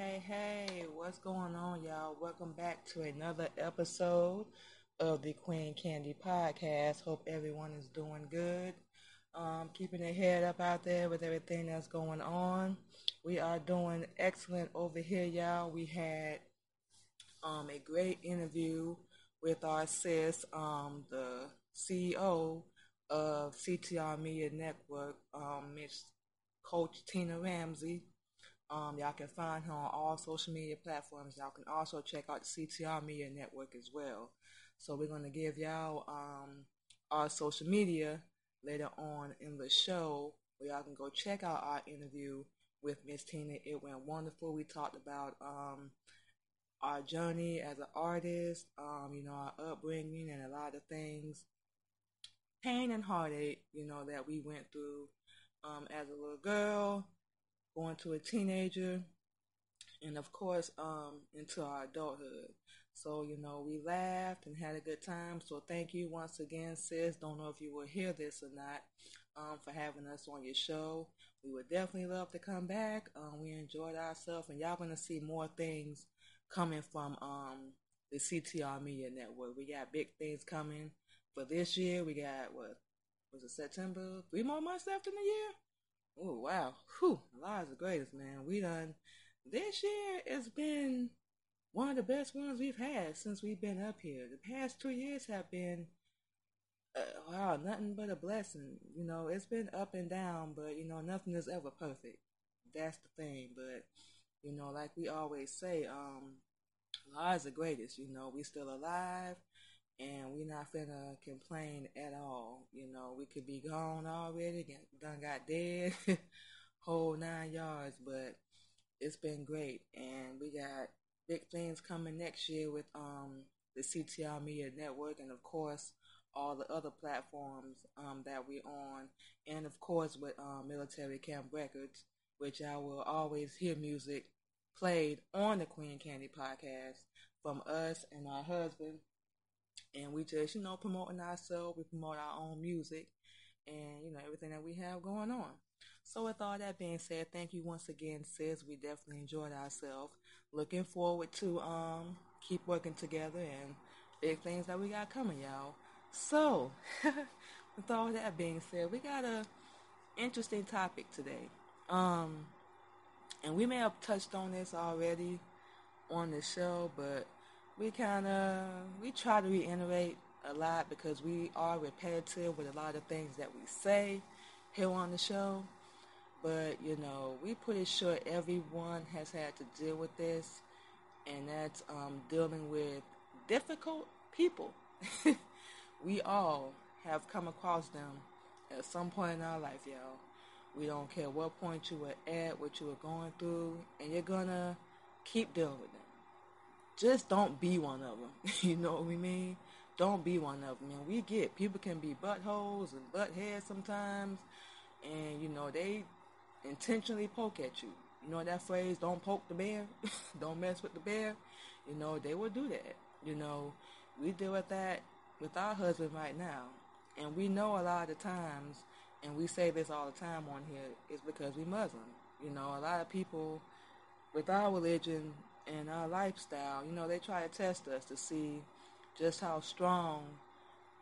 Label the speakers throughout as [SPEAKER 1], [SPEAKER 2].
[SPEAKER 1] Hey, hey, what's going on, y'all? Welcome back to another episode of the Queen Candy Podcast. Hope everyone is doing good. Um, keeping their head up out there with everything that's going on. We are doing excellent over here, y'all. We had um, a great interview with our sis, um, the CEO of CTR Media Network, um, Miss Coach Tina Ramsey. Um, y'all can find her on all social media platforms. Y'all can also check out the CTR Media Network as well. So we're to give y'all um, our social media later on in the show where y'all can go check out our interview with Miss Tina. It went wonderful. We talked about um, our journey as an artist, um, you know, our upbringing and a lot of things, pain and heartache, you know, that we went through um, as a little girl, going to a teenager, and of course, um, into our adulthood. So, you know, we laughed and had a good time. So, thank you once again, sis. Don't know if you will hear this or not um, for having us on your show. We would definitely love to come back. Um, we enjoyed ourselves, and y'all going to see more things coming from um, the CTR Media Network. We got big things coming for this year. We got, what, was it September? Three more months left in the year? Oh, wow. Whew, Allah's the greatest, man. We done, this year has been one of the best ones we've had since we've been up here. The past two years have been, uh, wow, nothing but a blessing. You know, it's been up and down, but, you know, nothing is ever perfect. That's the thing. But, you know, like we always say, um, Allah is the greatest. You know, we still alive and we're not finna complain at all. You know, we could be gone already, done got dead, whole nine yards, but it's been great. And we got big things coming next year with um the CTR Media Network and of course all the other platforms um, that we're on, and of course with um, Military Camp Records, which I will always hear music played on the Queen Candy podcast from us and our husband and we just you know promoting ourselves we promote our own music and you know everything that we have going on. So with all that being said thank you once again sis. We definitely enjoyed ourselves. Looking forward to um keep working together and big things that we got coming y'all. So with all that being said we got a interesting topic today. Um and we may have touched on this already on the show but we kind of we try to reiterate a lot because we are repetitive with a lot of things that we say here on the show. But you know, we pretty sure everyone has had to deal with this, and that's um, dealing with difficult people. we all have come across them at some point in our life, y'all. We don't care what point you were at, what you were going through, and you're gonna keep dealing with them just don't be one of them. you know what we mean? Don't be one of them. And we get people can be buttholes and butt heads sometimes, and you know they intentionally poke at you. You know that phrase, "Don't poke the bear, don't mess with the bear." You know they will do that. You know we deal with that with our husband right now, and we know a lot of the times, and we say this all the time on here, is because we Muslim. You know, a lot of people with our religion and our lifestyle, you know, they try to test us to see just how strong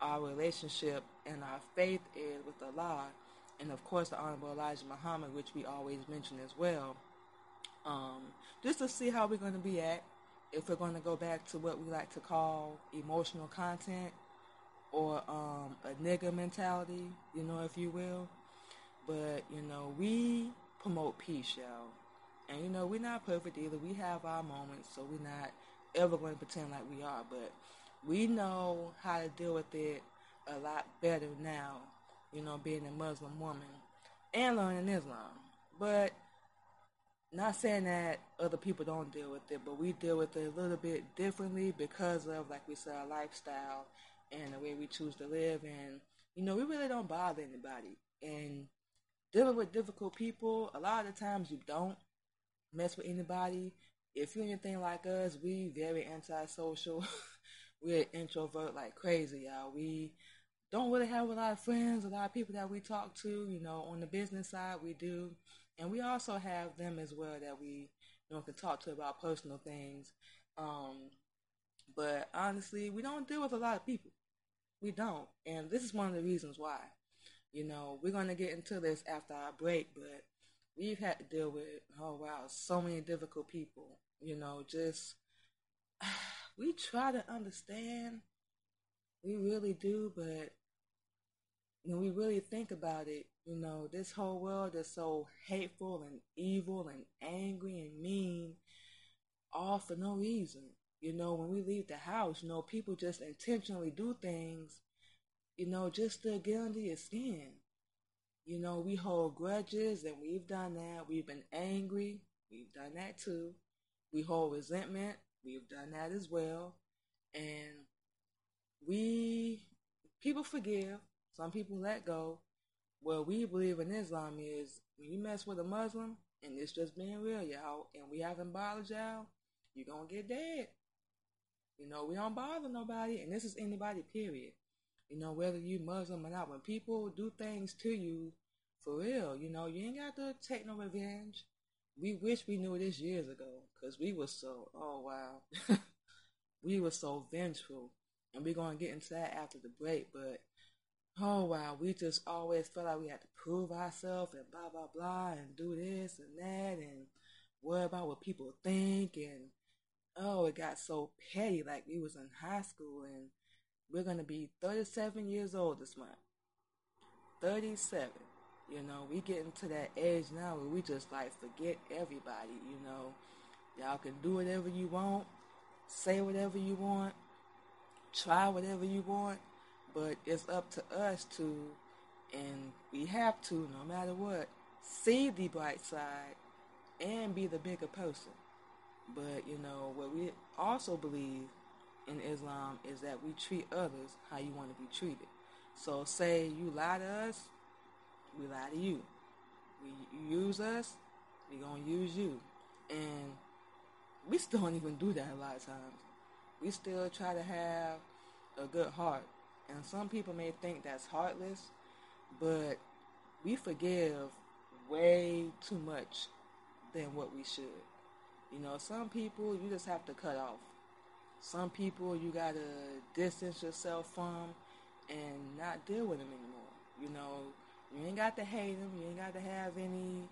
[SPEAKER 1] our relationship and our faith is with Allah, and of course the Honorable Elijah Muhammad, which we always mention as well, um, just to see how we're going to be at, if we're going to go back to what we like to call emotional content or um, a nigga mentality, you know, if you will. But, you know, we promote peace, y'all. And you know, we're not perfect either. We have our moments, so we're not ever going to pretend like we are. But we know how to deal with it a lot better now, you know, being a Muslim woman and learning Islam. But not saying that other people don't deal with it, but we deal with it a little bit differently because of, like we said, our lifestyle and the way we choose to live. And, you know, we really don't bother anybody. And dealing with difficult people, a lot of the times you don't mess with anybody. If you're anything like us, we very antisocial. We're introvert like crazy, y'all. We don't really have a lot of friends, a lot of people that we talk to. You know, on the business side, we do, and we also have them as well that we you know, can talk to about personal things. Um, but honestly, we don't deal with a lot of people. We don't. And this is one of the reasons why. You know, we're to get into this after our break, but we've had to deal with, oh wow, so many difficult people. You know, just, we try to understand. We really do, but when we really think about it, you know, this whole world is so hateful and evil and angry and mean, all for no reason. You know, when we leave the house, you know, people just intentionally do things, you know, just to get under your skin. You know, we hold grudges and we've done that. We've been angry. We've done that too. We hold resentment. We've done that as well. And we, people forgive. Some people let go. What we believe in Islam is when you mess with a Muslim, and it's just being real, y'all, and we haven't bothered y'all, you're going to get dead. You know, we don't bother nobody, and this is anybody, period. You know, whether you Muslim or not, when people do things to you, for real, you know, you ain't got to take no revenge. We wish we knew this years ago, because we were so, oh wow, we were so vengeful. And we're going to get into that after the break, but oh wow, we just always felt like we had to prove ourselves and blah, blah, blah, and do this and that, and worry about what people think, and oh, it got so petty. Like we was in high school and we're gonna be 37 years old this month. 37. You know, we getting to that age now where we just like forget everybody. You know, y'all can do whatever you want, say whatever you want, try whatever you want, but it's up to us to, and we have to, no matter what, see the bright side and be the bigger person. But you know what we also believe in Islam is that we treat others how you want to be treated. So say you lie to us, we lie to you. We use us, we gonna use you. And we still don't even do that a lot of times. We still try to have a good heart. And some people may think that's heartless, but we forgive way too much than what we should. You know, some people you just have to cut off. Some people you gotta distance yourself from and not deal with them anymore. You know, you ain't got to hate them. You ain't got to have any,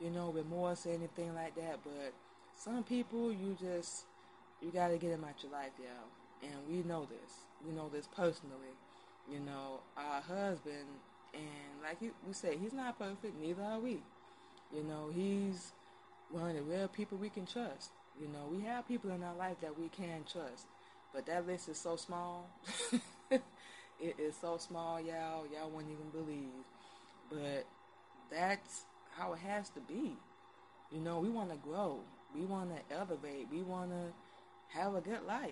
[SPEAKER 1] you know, remorse or anything like that. But some people you just you gotta get them out your life, y'all. And we know this. We know this personally. You know, our husband, and like we say, he's not perfect. Neither are we. You know, he's one of the real people we can trust. You know, we have people in our life that we can trust, but that list is so small. it is so small, y'all. Y'all wouldn't even believe. But that's how it has to be. You know, we want to grow. We want to elevate. We want to have a good life.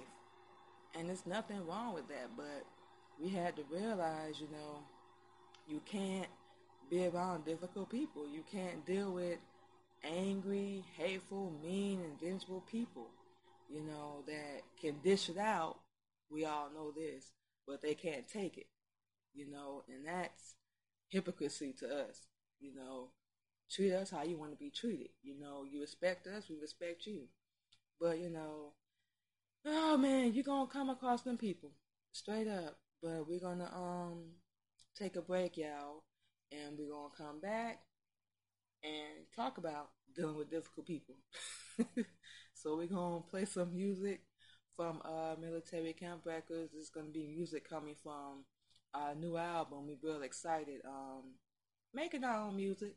[SPEAKER 1] And there's nothing wrong with that. But we had to realize, you know, you can't be around difficult people. You can't deal with angry, hateful, mean, and vengeful people, you know, that can dish it out. We all know this, but they can't take it, you know, and that's hypocrisy to us, you know. Treat us how you want to be treated, you know. You respect us, we respect you. But, you know, oh man, you're to come across them people, straight up. But we're to um take a break, y'all, and we're to come back and talk about dealing with difficult people. so we're gonna play some music from uh, Military Camp Records. It's gonna be music coming from our new album. We're real excited. Um, making our own music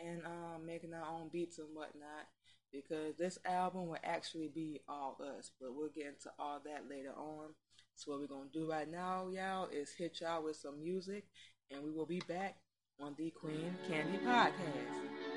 [SPEAKER 1] and um, making our own beats and whatnot because this album will actually be all us. But we'll get into all that later on. So what we're gonna do right now, y'all, is hit y'all with some music, and we will be back on the Queen Candy Podcast.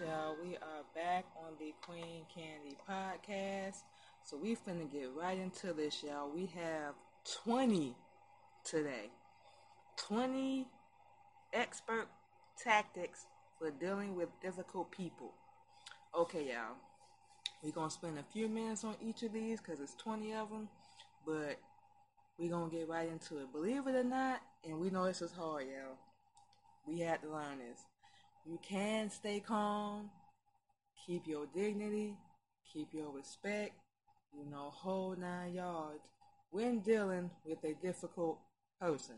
[SPEAKER 1] Y'all. We are back on the Queen Candy podcast. So we finna get right into this, y'all. We have 20 today. 20 expert tactics for dealing with difficult people. Okay, y'all. We're gonna spend a few minutes on each of these because it's 20 of them, but we're gonna get right into it. Believe it or not, and we know this is hard, y'all. We had to learn this. You can stay calm, keep your dignity, keep your respect, you know, hold nine yards when dealing with a difficult person.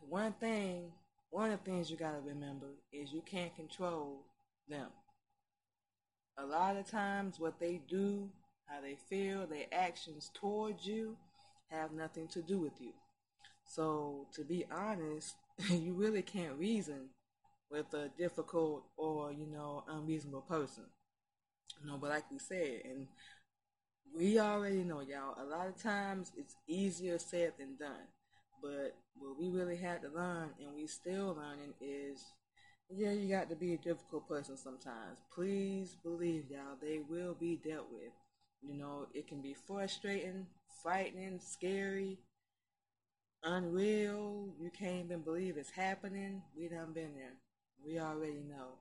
[SPEAKER 1] One thing, one of the things you gotta remember is you can't control them. A lot of times, what they do, how they feel, their actions towards you have nothing to do with you. So, to be honest, you really can't reason with a difficult or, you know, unreasonable person. You know, but like we said, and we already know, y'all, a lot of times it's easier said than done. But what we really had to learn, and we still learning, is yeah, you got to be a difficult person sometimes. Please believe, y'all, they will be dealt with. You know, it can be frustrating, frightening, scary, unreal. You can't even believe it's happening. We done been there. We already know.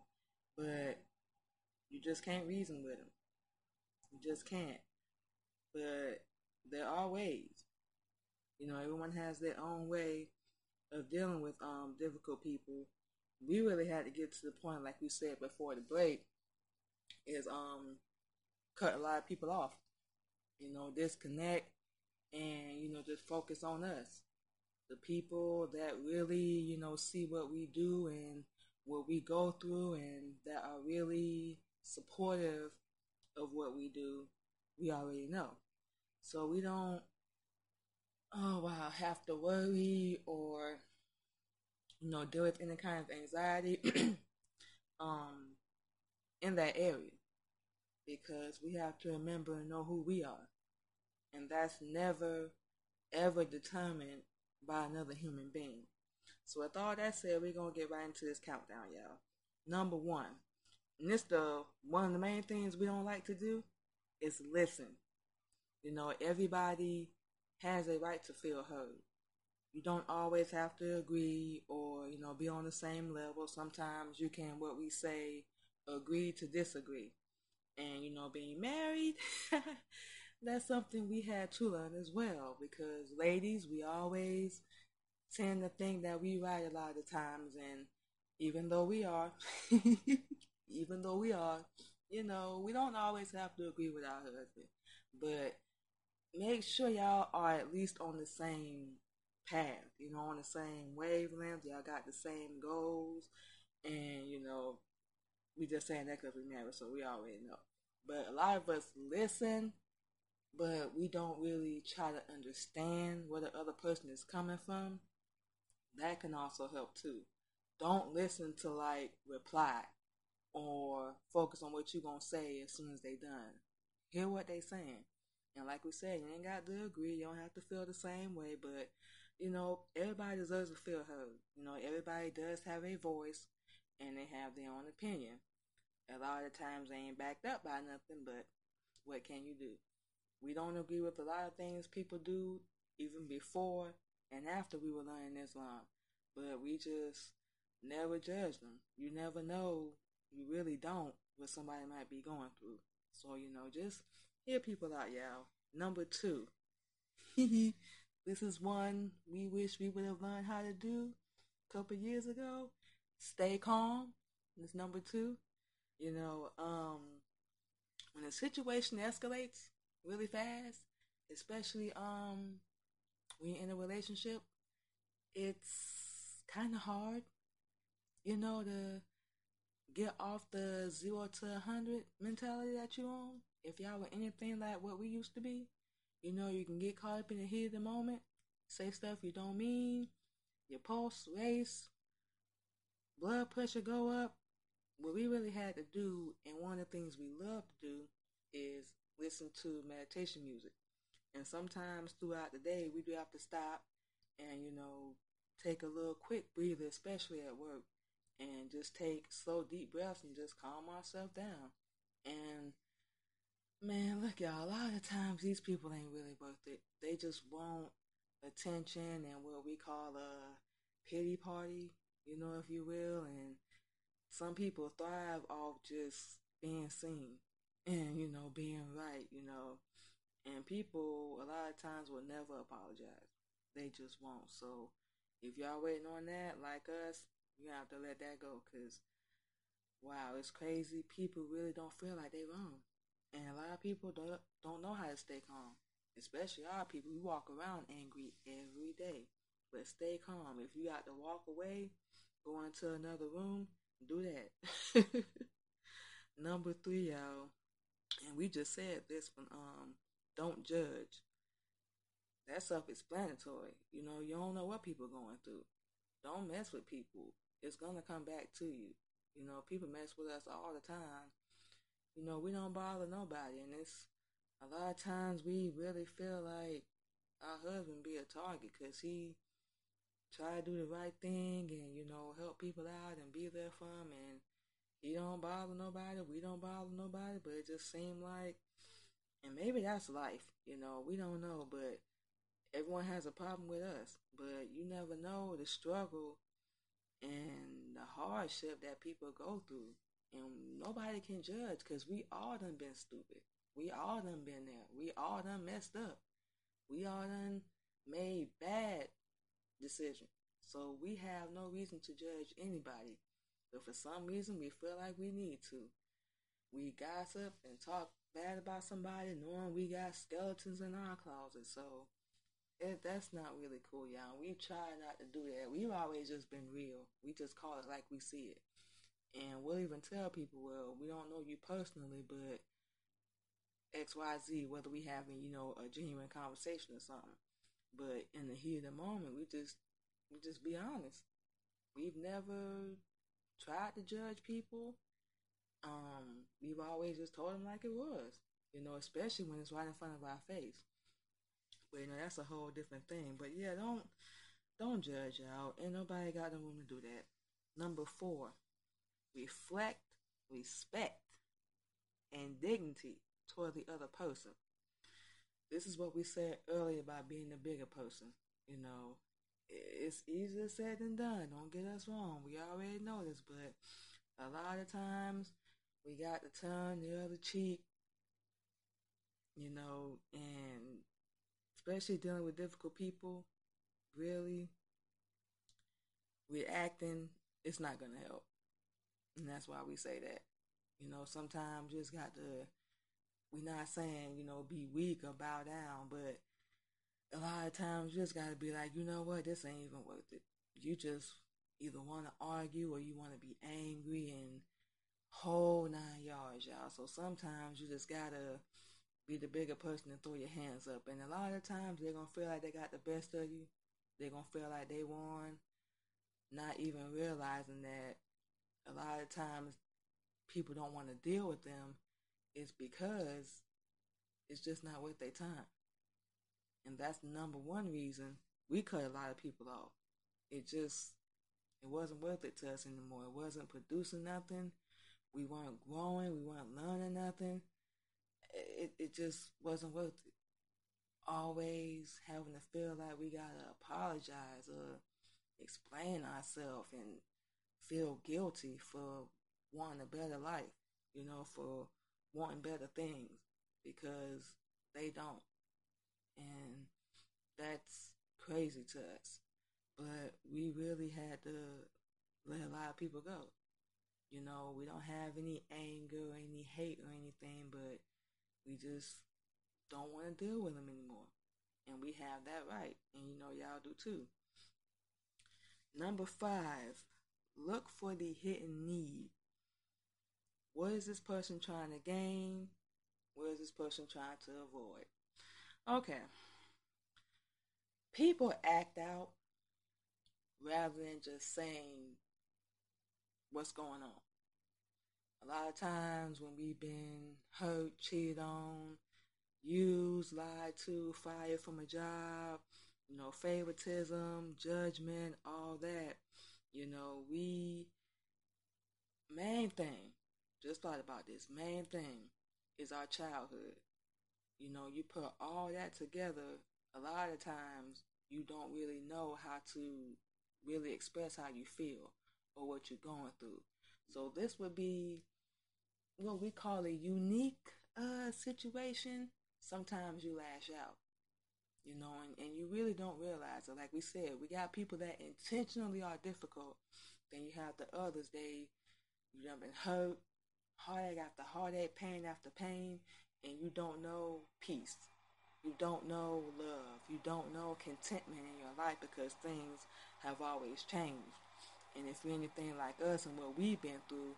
[SPEAKER 1] But you just can't reason with them. You just can't. But there are ways. You know, everyone has their own way of dealing with um difficult people. We really had to get to the point, like we said before the break, is um cut a lot of people off. You know, disconnect and you know just focus on us, the people that really you know see what we do and what we go through and that are really supportive of what we do. We already know. So we don't, oh wow, have to worry or, you know, deal with any kind of anxiety um, in that area because we have to remember and know who we are. And that's never, ever determined by another human being. So with all that said, we're gonna get right into this countdown, y'all. Number one, and this the one of the main things we don't like to do is listen. You know, everybody has a right to feel heard. You don't always have to agree or, you know, be on the same level. Sometimes you can, what we say, agree to disagree. And, you know, being married, that's something we had to learn as well. Because, ladies, we always tend to think that we right a lot of times. And even though we are, even though we are, you know, we don't always have to agree with our husband. But make sure y'all are at least on the same path, you know, on the same wavelength. Y'all got the same goals, and you know, we just saying that because we married, so we already know. But a lot of us listen, but we don't really try to understand where the other person is coming from. That can also help too. Don't listen to like reply or focus on what you're gonna say as soon as they done. Hear what they saying and like we said, you ain't got to agree. You don't have to feel the same way, but you know, everybody deserves to feel heard. You know, everybody does have a voice and they have their own opinion. A lot of times they ain't backed up by nothing, but what can you do? We don't agree with a lot of things people do even before and after we were learning Islam, but we just never judge them. You never know, you really don't, what somebody might be going through. So, you know, just hear people out, y'all. Number two, this is one we wish we would have learned how to do a couple years ago. Stay calm. That's number two. You know, um, when a situation escalates really fast, especially um, when you're in a relationship, it's kind of hard, you know, to get off the zero to a hundred mentality that you're on if y'all were anything like what we used to be, you know, you can get caught up in the heat of the moment, say stuff you don't mean, your pulse race, blood pressure go up. What we really had to do, and one of the things we love to do, is listen to meditation music. And sometimes throughout the day, we do have to stop and, you know, take a little quick breather, especially at work, and just take slow, deep breaths and just calm ourselves down. And man, look, y'all, a lot of times these people ain't really worth it. They just want attention and what we call a pity party, you know, if you will. And some people thrive off just being seen and, you know, being right, you know. And people, a lot of times, will never apologize. They just won't. So if y'all waiting on that, like us, you have to let that go because, wow, it's crazy. People really don't feel like they wrong. And a lot of people don't, don't know how to stay calm, especially our people. We walk around angry every day. But stay calm. If you got to walk away, go into another room, do that. Number three, y'all, and we just said this one, um, don't judge. That's self-explanatory. You know, you don't know what people are going through. Don't mess with people. It's gonna come back to you. You know, people mess with us all the time. You know, we don't bother nobody, and it's a lot of times we really feel like our husband be a target because he try to do the right thing and you know help people out and be there for them, and he don't bother nobody. We don't bother nobody, but it just seemed like, and maybe that's life. You know, we don't know, but everyone has a problem with us, but you never know the struggle and the hardship that people go through. And nobody can judge because we all done been stupid. We all done been there. We all done messed up. We all done made bad decisions. So we have no reason to judge anybody. But for some reason, we feel like we need to. We gossip and talk bad about somebody knowing we got skeletons in our closet. So it, that's not really cool, y'all. We try not to do that. We've always just been real. We just call it like we see it. And we'll even tell people, well, we don't know you personally, but XYZ, whether we having, you know, a genuine conversation or something. But in the heat of the moment, we just we just be honest. We've never tried to judge people. Um, we've always just told them like it was, you know, especially when it's right in front of our face. But you know, that's a whole different thing. But yeah, don't don't judge y'all. Ain't nobody got the room to do that. Number four, reflect, respect, and dignity toward the other person. This is what we said earlier about being the bigger person. You know, it's easier said than done. Don't get us wrong. We already know this, but a lot of times we got to turn the other cheek, you know, and especially dealing with difficult people, really reacting, it's not going to help. And that's why we say that. You know, sometimes you just got to, we're not saying, you know, be weak or bow down, but a lot of times you just got to be like, you know what, this ain't even worth it. You just either want to argue or you want to be angry and whole nine yards, y'all. So sometimes you just got to be the bigger person and throw your hands up. And a lot of times they're gonna feel like they got the best of you. They're gonna feel like they won, not even realizing that a lot of times people don't want to deal with them is because it's just not worth their time. And that's the number one reason we cut a lot of people off. It just it wasn't worth it to us anymore. It wasn't producing nothing. We weren't growing. We weren't learning nothing it, it just wasn't worth it. Always having to feel like we gotta apologize or explain ourselves and feel guilty for wanting a better life, you know, for wanting better things because they don't. And that's crazy to us. But we really had to let a lot of people go. You know, we don't have any anger or any hate or anything, but we just don't want to deal with them anymore. And we have that right. And you know, y'all do too. Number five, look for the hidden need. What is this person trying to gain? What is this person trying to avoid? Okay. People act out rather than just saying what's going on. A lot of times when we've been hurt, cheated on, used, lied to, fired from a job, you know, favoritism, judgment, all that, you know, we main thing, just thought about this, main thing is our childhood. You know, you put all that together, a lot of times you don't really know how to really express how you feel or what you're going through. So this would be what we call a unique uh, situation. Sometimes you lash out, you know, and, and you really don't realize it. Like we said, we got people that intentionally are difficult. Then you have the others, they, you have been hurt, heartache after heartache, pain after pain, and you don't know peace. You don't know love. You don't know contentment in your life because things have always changed. And if you're anything like us and what we've been through,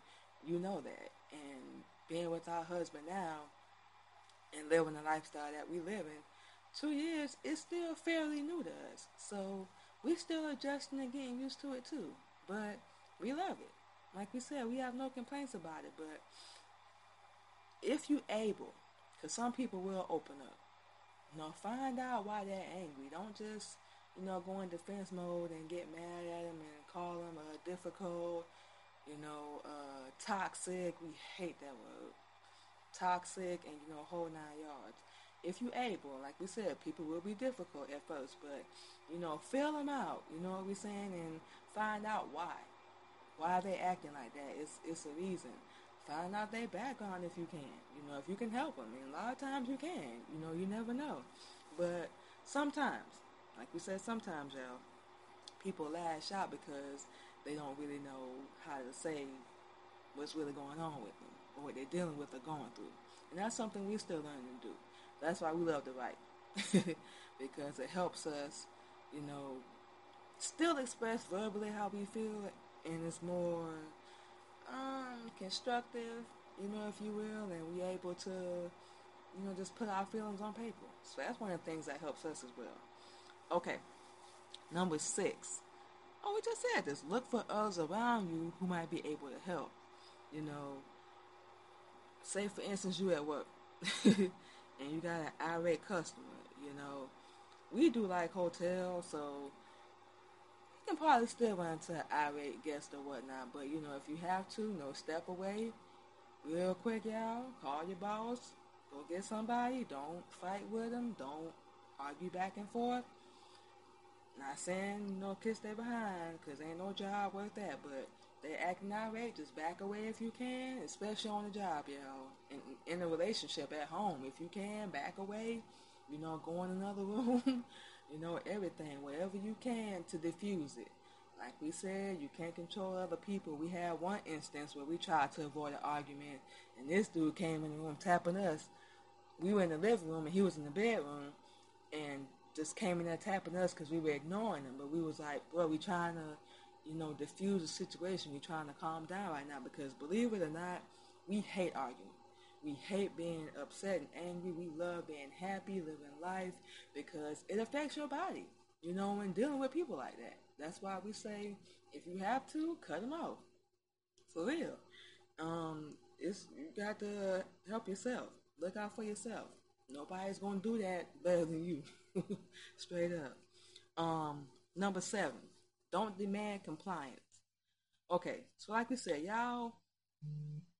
[SPEAKER 1] you know that. And being with our husband now and living the lifestyle that we live in, two years is still fairly new to us. So we're still adjusting and getting used to it too. But we love it. Like we said, we have no complaints about it. But if you're able, because some people will open up, you know, find out why they're angry. Don't just, you know, go in defense mode and get mad at them and call them a difficult, you know, uh, toxic. We hate that word. Toxic and, you know, whole nine yards. If you're able, like we said, people will be difficult at first, but, you know, fill them out, you know what we're saying, and find out why. Why are they acting like that? It's, it's a reason find out their background if you can. You know, if you can help them. And a lot of times you can. You know, you never know. But sometimes, like we said, sometimes, y'all, people lash out because they don't really know how to say what's really going on with them or what they're dealing with or going through. And that's something we're still learning to do. That's why we love to write. because it helps us, you know, still express verbally how we feel and it's more um, constructive, you know, if you will, and we're able to, you know, just put our feelings on paper. So that's one of the things that helps us as well. Okay, number six. Oh, we just said this. Look for others around you who might be able to help. You know, say for instance you at work and you got an irate customer. You know, we do like hotels, so you can probably still run into an irate guest or whatnot, but you know, if you have to, you know, step away real quick, y'all. Call your boss. Go get somebody. Don't fight with them. Don't argue back and forth. Not saying, you know, kiss their behind, because ain't no job worth that, but they acting irate, just back away if you can, especially on the job, y'all. In, in a relationship at home, if you can, back away. You know, go in another room you know, everything, whatever you can to diffuse it. Like we said, you can't control other people. We had one instance where we tried to avoid an argument, and this dude came in the room tapping us. We were in the living room, and he was in the bedroom, and just came in there tapping us because we were ignoring them. But we was like, bro, we trying to, you know, diffuse the situation. We trying to calm down right now because, believe it or not, we hate arguing. We hate being upset and angry. We love being happy, living life because it affects your body. You know, when dealing with people like that. That's why we say if you have to, cut them off. For real. Um, it's you got to help yourself. Look out for yourself. Nobody's gonna do that better than you. Straight up. Um, number seven, don't demand compliance. Okay, so like we said, y'all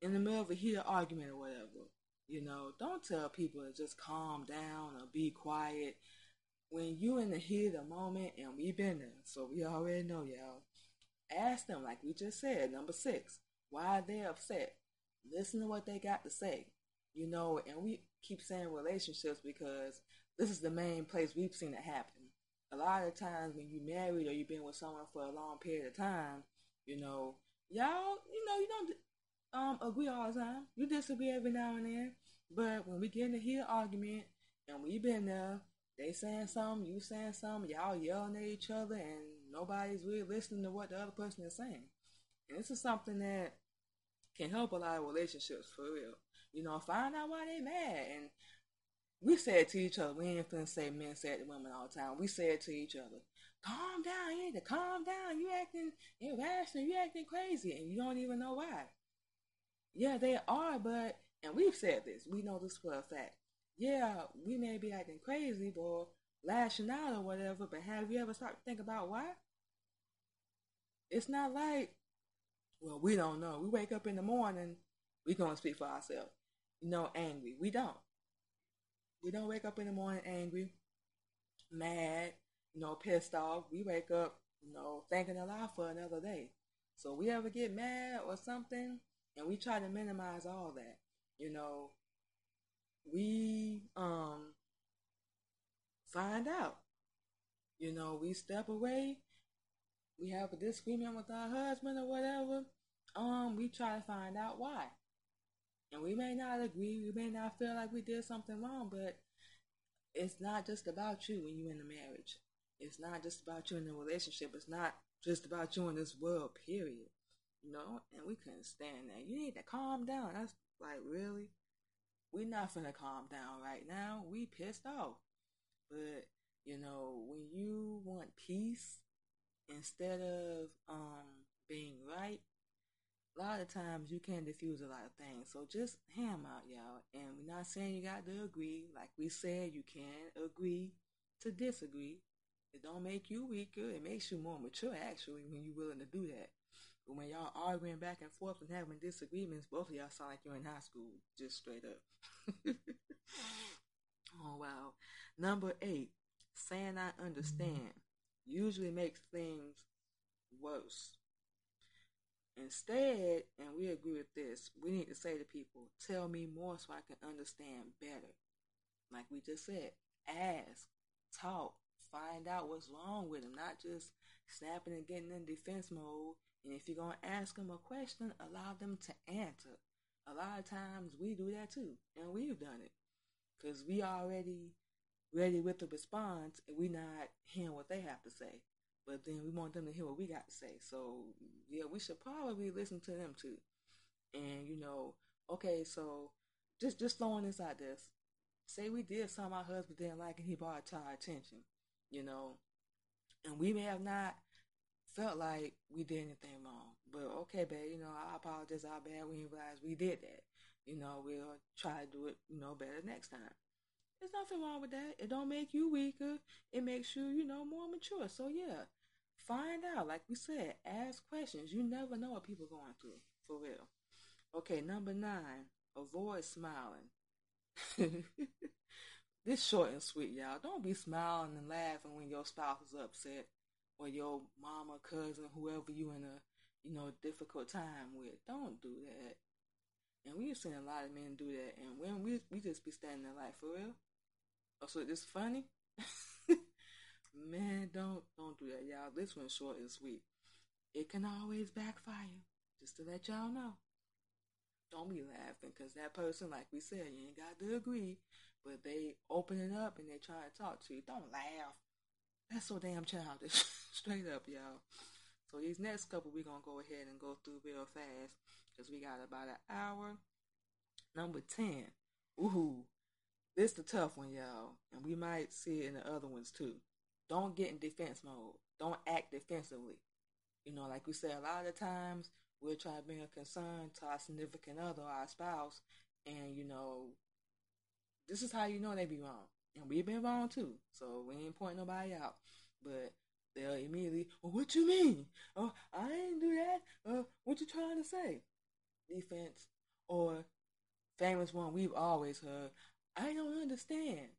[SPEAKER 1] in the middle of a heated argument or whatever. You know, don't tell people to just calm down or be quiet. When you in the heat of the moment, and we've been there, so we already know, y'all. Ask them, like we just said, number six, why they upset. Listen to what they got to say. You know, and we keep saying relationships because this is the main place we've seen it happen. A lot of times when you're married or you've been with someone for a long period of time, you know, y'all, you know, you don't um agree all the time. You disagree every now and then. But when we get in a heated argument and we been there, they saying something, you saying something, y'all yelling at each other and nobody's really listening to what the other person is saying. And this is something that can help a lot of relationships for real. You know, find out why they mad. And we say it to each other. We ain't finna say men say it to women all the time. We say it to each other. Calm down, you need to calm down. You acting irrational, you acting crazy, and you don't even know why. Yeah, they are, but and we've said this, we know this for a fact. Yeah, we may be acting crazy or lashing out or whatever, but have you ever started to think about why? It's not like Well, we don't know. We wake up in the morning, we gonna speak for ourselves. You know, angry. We don't. We don't wake up in the morning angry, mad, you know, pissed off. We wake up, you know, thanking Allah for another day. So we ever get mad or something, and we try to minimize all that. You know, we um find out. You know, we step away, we have a disagreement with our husband or whatever. Um, we try to find out why. And we may not agree, we may not feel like we did something wrong, but it's not just about you when you're in a marriage. It's not just about you in a relationship. It's not just about you in this world, period. You know, and we couldn't stand that. You need to calm down. That's like really? We're not finna calm down right now. We pissed off. But, you know, when you want peace instead of um being right, a lot of times you can diffuse a lot of things. So just ham out, y'all. And we're not saying you got to agree. Like we said, you can agree to disagree. It don't make you weaker. It makes you more mature, actually, when you're willing to do that. But when y'all arguing back and forth and having disagreements, both of y'all sound like you're in high school, just straight up. oh, wow. Number eight, saying I understand mm-hmm. usually makes things worse. Instead, and we agree with this, we need to say to people, tell me more so I can understand better. Like we just said, ask, talk, find out what's wrong with them, not just snapping and getting in defense mode. And if you're going to ask them a question, allow them to answer. A lot of times we do that too, and we've done it because we already ready with the response and we not hearing what they have to say but then we want them to hear what we got to say. So yeah, we should probably listen to them too. And you know, okay, so just just throwing this out there. Say we did something our husband didn't like and he brought it to our attention, you know, and we may have not felt like we did anything wrong. But okay, babe, you know, I apologize, our bad. We didn't realize we did that. You know, we'll try to do it, you know, better next time. There's nothing wrong with that. It don't make you weaker. It makes you, you know, more mature. So yeah, Find out, like we said, ask questions. You never know what people going through, for real. Okay, number nine, avoid smiling. this short and sweet, y'all. Don't be smiling and laughing when your spouse is upset or your mama, cousin, whoever you in a you know difficult time with. Don't do that. And we've seen a lot of men do that, and when we we just be standing there like for real. Oh, so this funny? Man, don't don't do that, y'all. This one's short and sweet. It can always backfire. Just to let y'all know. Don't be laughing, cause that person, like we said, you ain't got to agree, but they open it up and they try to talk to you. Don't laugh. That's so damn childish. Straight up, y'all. So these next couple we're gonna go ahead and go through real fast, cause we got about an hour. Number ten. Ooh, this the tough one, y'all, and we might see it in the other ones too don't get in defense mode. Don't act defensively. You know, like we said, a lot of times we'll try to bring a concern to our significant other our spouse, and you know, this is how you know they be wrong. And we've been wrong too. So we ain't pointing nobody out. But they'll immediately, well, what you mean? Oh, I ain't do that. Uh, what you trying to say? Defense. Or famous one we've always heard, I don't understand.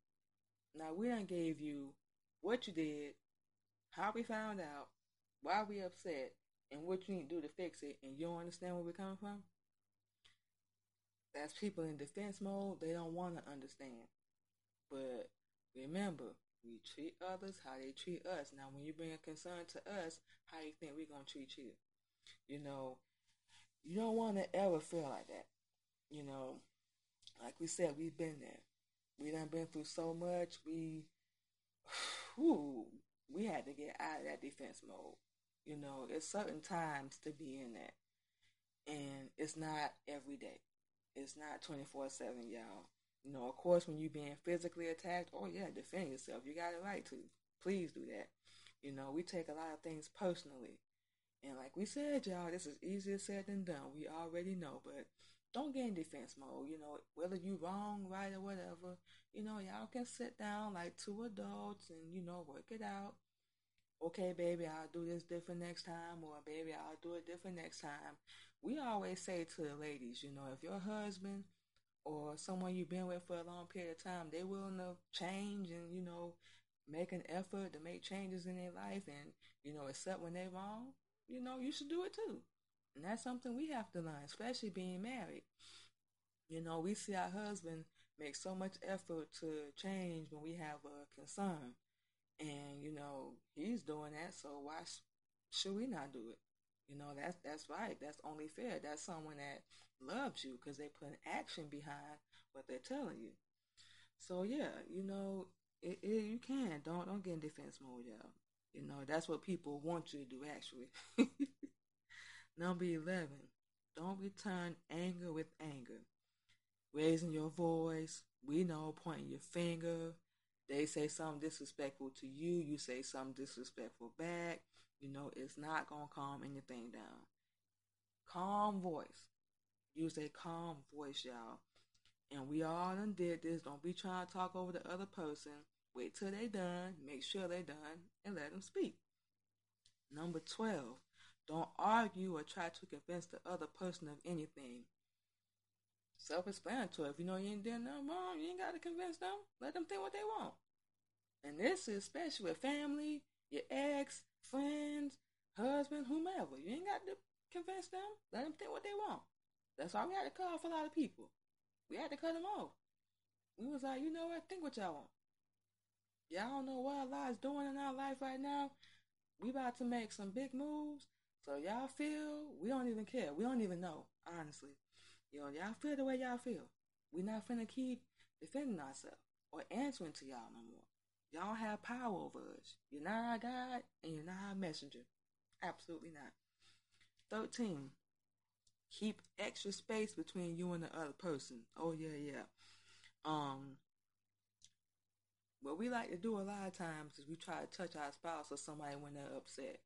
[SPEAKER 1] Now we done gave you what you did, how we found out, why we upset, and what you need to do to fix it, and you don't understand where we're coming from, that's people in defense mode. They don't want to understand. But remember, we treat others how they treat us. Now, when you bring a concern to us, how you think we're going to treat you? You know, you don't want to ever feel like that. You know, like we said, we've been there. We done been through so much. We whew, we had to get out of that defense mode. You know, it's certain times to be in that. And it's not every day. It's not 24 7, y'all. You know, of course, when you're being physically attacked, oh, yeah, defend yourself. You got a right to. Please do that. You know, we take a lot of things personally. And like we said, y'all, this is easier said than done. We already know, but don't get in defense mode. You know, whether you wrong, right, or whatever, you know, y'all can sit down like two adults and, you know, work it out. okay, baby, I'll do this different next time, or baby, I'll do it different next time. We always say to the ladies, you know, if your husband or someone you've been with for a long period of time, they willing to change and, you know, make an effort to make changes in their life and, you know, accept when they're wrong, you know, you should do it too. And that's something we have to learn, especially being married. You know, we see our husband make so much effort to change when we have a concern. And, you know, he's doing that, so why sh- should we not do it? You know, that's that's right. That's only fair. That's someone that loves you because they put an action behind what they're telling you. So yeah, you know, it, it, you can don't don't get in defense mode, y'all. You know, that's what people want you to do actually. Number eleven, don't return anger with anger. Raising your voice, we know, pointing your finger. They say something disrespectful to you, you say something disrespectful back. You know, it's not gonna calm anything down. Calm voice. Use a calm voice, y'all. And we all done did this. Don't be trying to talk over the other person. Wait till they done. Make sure they done and let them speak. Number 12. Don't argue or try to convince the other person of anything. Self-explanatory. If you know you ain't doing nothing wrong, you ain't got to convince them. Let them think what they want. And this is especially with family, your ex, friends, husband, whomever. You ain't got to convince them. Let them think what they want. That's why we had to cut off a lot of people. We had to cut them off. We was like, you know what? Think what y'all want. Y'all don't know what Allah is doing in our life right now. We about to make some big moves. So y'all feel we don't even care. We don't even know, honestly. You know, y'all feel the way y'all feel. We're not finna keep defending ourselves or answering to y'all no more. Y'all have power over us. You're not our God and you're not our messenger. Absolutely not. 13. Keep extra space between you and the other person. Oh yeah, yeah. Um what we like to do a lot of times is we try to touch our spouse or somebody when they're upset.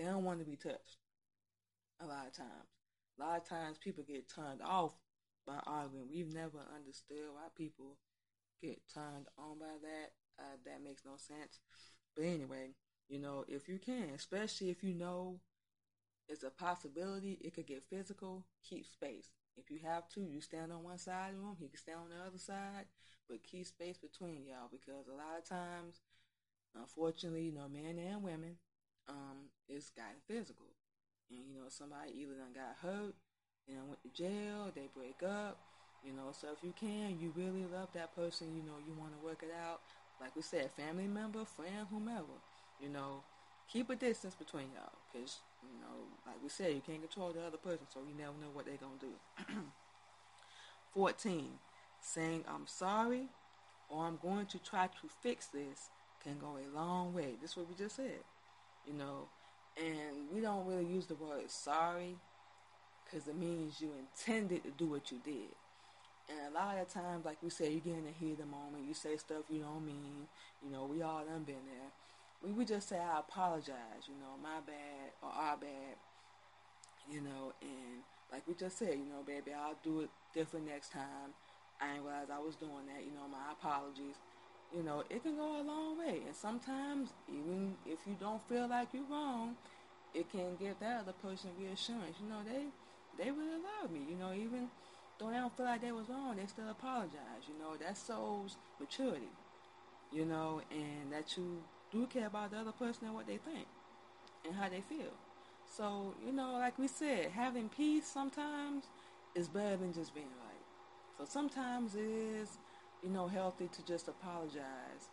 [SPEAKER 1] They don't want to be touched. A lot of times. A lot of times people get turned off by arguing. We've never understood why people get turned on by that. Uh, that makes no sense. But anyway, you know, if you can, especially if you know it's a possibility it could get physical, keep space. If you have to, you stand on one side of room, he can stand on the other side, but keep space between y'all because a lot of times, unfortunately, you know, men and women, um, it's gotten physical. And, you know, somebody either done got hurt, and went to jail, they break up, you know, so if you can, you really love that person, you know, you want to work it out. Like we said, family member, friend, whomever, you know, keep a distance between y'all because, you know, like we said, you can't control the other person, so you never know what they're going to do. 14. Saying I'm sorry or I'm going to try to fix this can go a long way. This is what we just said, you know, and we don't really use the word sorry because it means you intended to do what you did. And a lot of times, like we say, you get in the heat of the moment, you say stuff you don't mean. You know, we all done been there. We would just say, I apologize, you know, my bad or our bad, you know, and like we just said, you know, baby, I'll do it different next time. I didn't realize I was doing that, you know, my apologies. You know, it can go a long way. And sometimes, even if you don't feel like you're wrong, it can give that other person reassurance. You know, they they really love me. You know, even though they don't feel like they was wrong, they still apologize. You know, that shows maturity. You know, and that you do care about the other person and what they think and how they feel. So, you know, like we said, having peace sometimes is better than just being right. So sometimes it is, you know, healthy to just apologize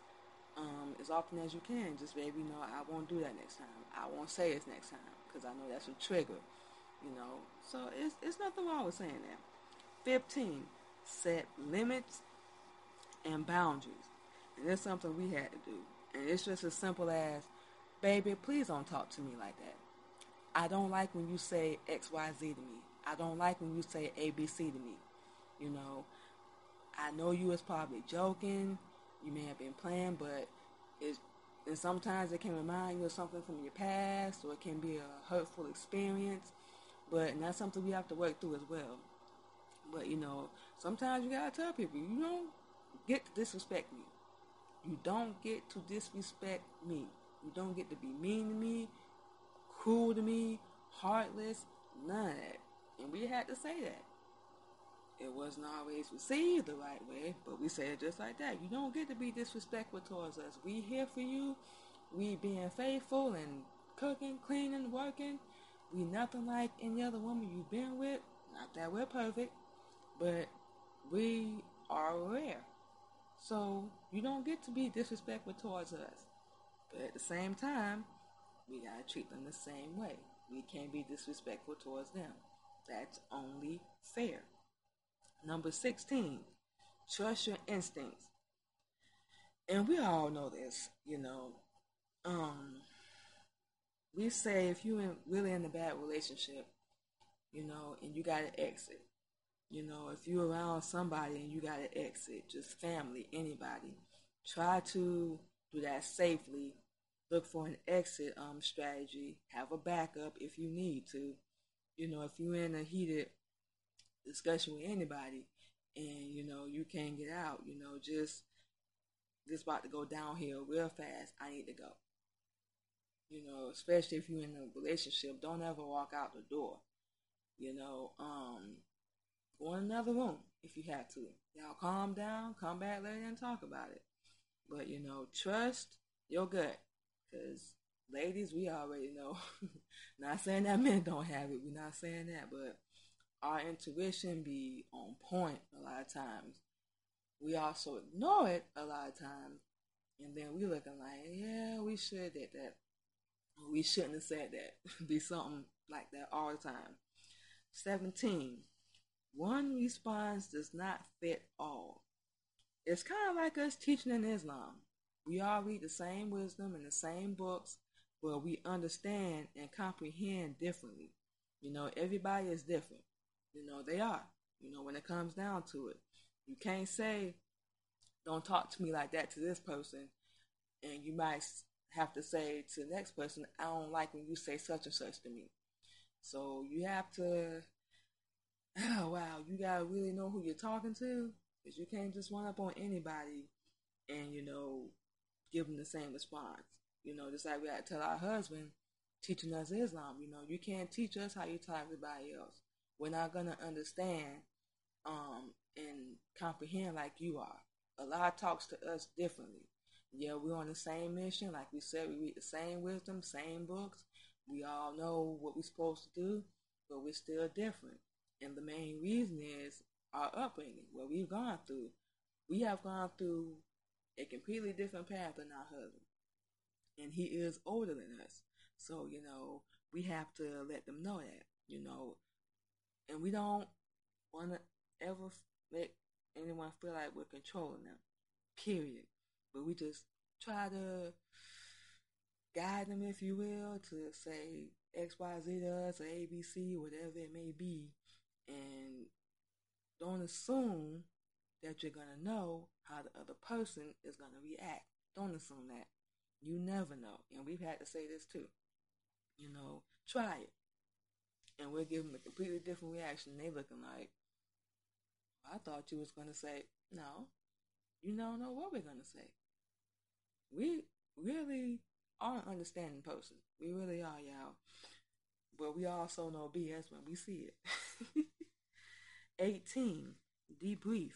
[SPEAKER 1] um, as often as you can. Just you know, I won't do that next time. I won't say it next time because I know that's a trigger, you know. So it's, it's nothing wrong with saying that. 15, set limits and boundaries. And it's something we had to do. And it's just as simple as, baby, please don't talk to me like that. I don't like when you say X, Y, Z to me. I don't like when you say A, B, C to me. You know, I know you was probably joking. You may have been playing, but it's and sometimes it can remind you of something from your past, or it can be a hurtful experience. But and that's something we have to work through as well. But you know, sometimes you gotta tell people you don't get to disrespect me. You don't get to disrespect me. You don't get to be mean to me, cruel to me, heartless, none of that. And we had to say that. It wasn't always received the right way, but we say it just like that. You don't get to be disrespectful towards us. We here for you. We being faithful and cooking, cleaning, working. We nothing like any other woman you've been with. Not that we're perfect, but we are rare. So you don't get to be disrespectful towards us. But at the same time, we gotta treat them the same way. We can't be disrespectful towards them. That's only fair. Number 16, trust your instincts. And we all know this, you know. Um, we say if you're in, really in a bad relationship, you know, and you got to exit, you know, if you're around somebody and you got to exit, just family, anybody, try to do that safely. Look for an exit um, strategy. Have a backup if you need to. You know, if you're in a heated discussion with anybody and, you know, you can't get out, you know, just this about to go downhill real fast. I need to go. You know, especially if you're in a relationship, don't ever walk out the door. You know, um, Go in another room if you have to. Y'all calm down, come back later and talk about it. But you know, trust your gut. Cause ladies, we already know. not saying that men don't have it. We're not saying that, but our intuition be on point a lot of times. We also ignore it a lot of times, and then we looking like, yeah, we should did that. We shouldn't have said that. be something like that all the time. Seventeen. One response does not fit all. It's kind of like us teaching in Islam. We all read the same wisdom in the same books, but we understand and comprehend differently. You know, everybody is different. You know, they are. You know, when it comes down to it, you can't say, don't talk to me like that to this person. And you might have to say to the next person, I don't like when you say such and such to me. So you have to oh wow, you gotta really know who you're talking to, because you can't just run up on anybody and you know give them the same response. You know, just like we had to tell our husband teaching us Islam. You know, you can't teach us how you to everybody else. We're not gonna understand um, and comprehend like you are. Allah talks to us differently. Yeah, we're on the same mission. Like we said, we read the same wisdom, same books. We all know what we're supposed to do, but we're still different. And the main reason is our upbringing, what we've gone through. We have gone through a completely different path than our husband. And he is older than us. So, you know, we have to let them know that, you know. And we don't want to ever make anyone feel like we're controlling them, period. But we just try to guide them, if you will, to say X, Y, Z to or A, B, C, whatever it may be and don't assume that you're going to know how the other person is going to react. Don't assume that. You never know. And we've had to say this too. You know, try it. And we're giving a completely different reaction. They looking like, I thought you was to say, no, you don't know what we're to say. We really are an understanding person. We really are, y'all. But we also know BS when we see it. 18. Debrief.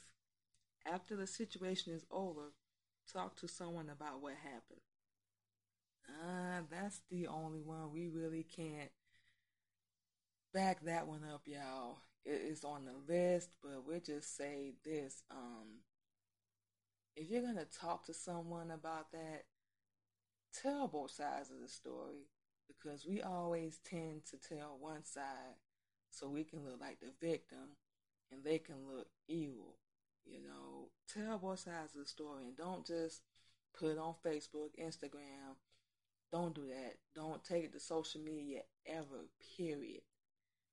[SPEAKER 1] After the situation is over, talk to someone about what happened. Uh, that's the only one we really can't back that one up, y'all. It is on the list, but we'll just say this. Um, if you're gonna talk to someone about that, tell both sides of the story because we always tend to tell one side so we can look like the victim and they can look evil. You know, tell both sides of the story and don't just put on Facebook, Instagram. Don't do that. Don't take it to social media ever, period.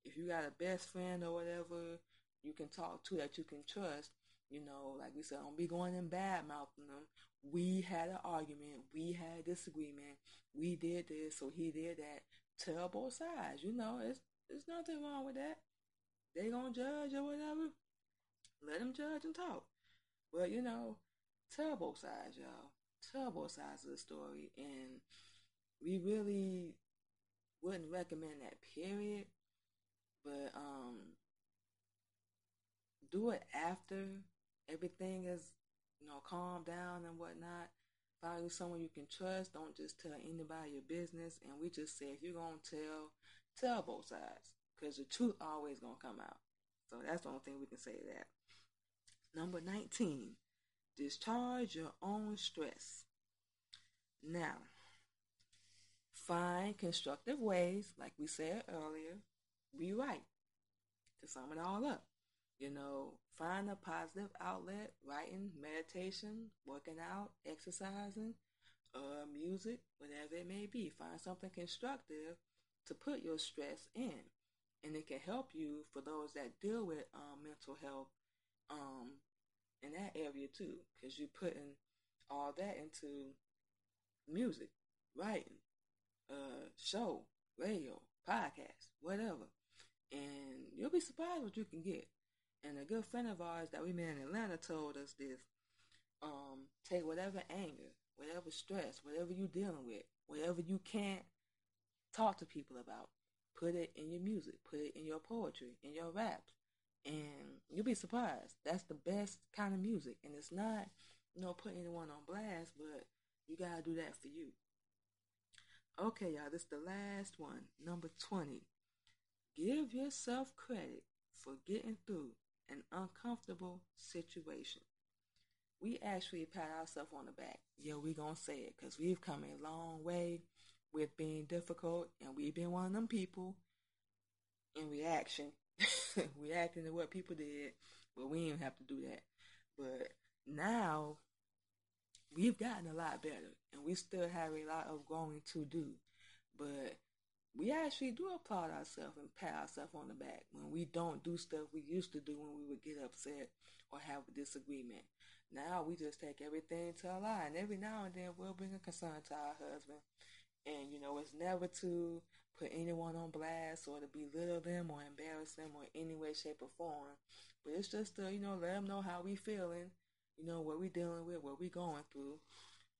[SPEAKER 1] If you got a best friend or whatever you can talk to that you can trust, you know, like we said, don't be going in bad mouthing them. We had an argument. We had disagreement. We did this, so he did that. Tell both sides. You know, it's there's nothing wrong with that they gonna judge or whatever, let them judge and talk. But you know, tell both sides, y'all. Tell both sides of the story, and we really wouldn't recommend that period, but um, do it after everything is, you know, calmed down and whatnot. Find someone you can trust. Don't just tell anybody your business. And we just say if you're gonna tell, tell both sides, because the truth always gonna come out. So that's the only thing we can say that. Number 19, discharge your own stress. Now, find constructive ways, like we said earlier, rewrite to sum it all up. You know, find a positive outlet, writing, meditation, working out, exercising, uh, music, whatever it may be. Find something constructive to put your stress in. And it can help you for those that deal with um, mental health um, in that area too, because you're putting all that into music, writing, uh, show, radio, podcast, whatever. And you'll be surprised what you can get. And a good friend of ours that we met in Atlanta told us this. Um, take whatever anger, whatever stress, whatever you're dealing with, whatever you can't talk to people about, put it in your music, put it in your poetry, in your raps. And you'll be surprised. That's the best kind of music. And it's not, you know, putting anyone on blast, but you gotta do that for you. Okay, y'all, this is the last one. Number 20. Give yourself credit for getting through an uncomfortable situation. We actually pat ourselves on the back. Yeah, we gonna say it because we've come a long way with being difficult, and we've been one of them people in reaction, reacting to what people did, but we didn't have to do that. But now we've gotten a lot better, and we still have a lot of growing to do. But we actually do applaud ourselves and pat ourselves on the back when we don't do stuff we used to do when we would get upset or have a disagreement. Now we just take everything to Allah, and every now and then we'll bring a concern to our husband. And you know, it's never to put anyone on blast or to belittle them or embarrass them or any way, shape, or form. But it's just to you know let them know how we feeling, you know what we dealing with, what we going through,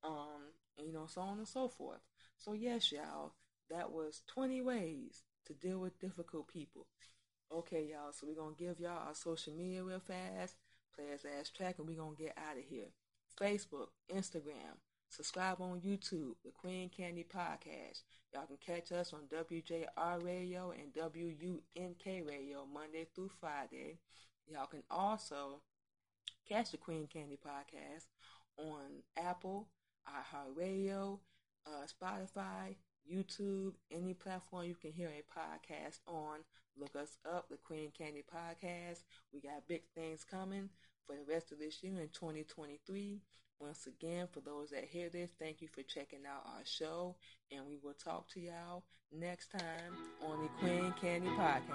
[SPEAKER 1] um, and you know so on and so forth. So yes, y'all, that was 20 ways to deal with difficult people. Okay, y'all, so we're going to give y'all our social media real fast, Players Ass Track, and we're going to get out of here. Facebook, Instagram, subscribe on YouTube, the Queen Candy Podcast. Y'all can catch us on WJR Radio and WUNK Radio Monday through Friday. Y'all can also catch the Queen Candy Podcast on Apple, iHeartRadio, uh, Spotify, YouTube, any platform you can hear a podcast on. Look us up, the Queen Candy Podcast. We got big things coming for the rest of this year in 2023. Once again, for those that hear this, thank you for checking out our show, and we will talk to y'all next time on the Queen Candy Podcast.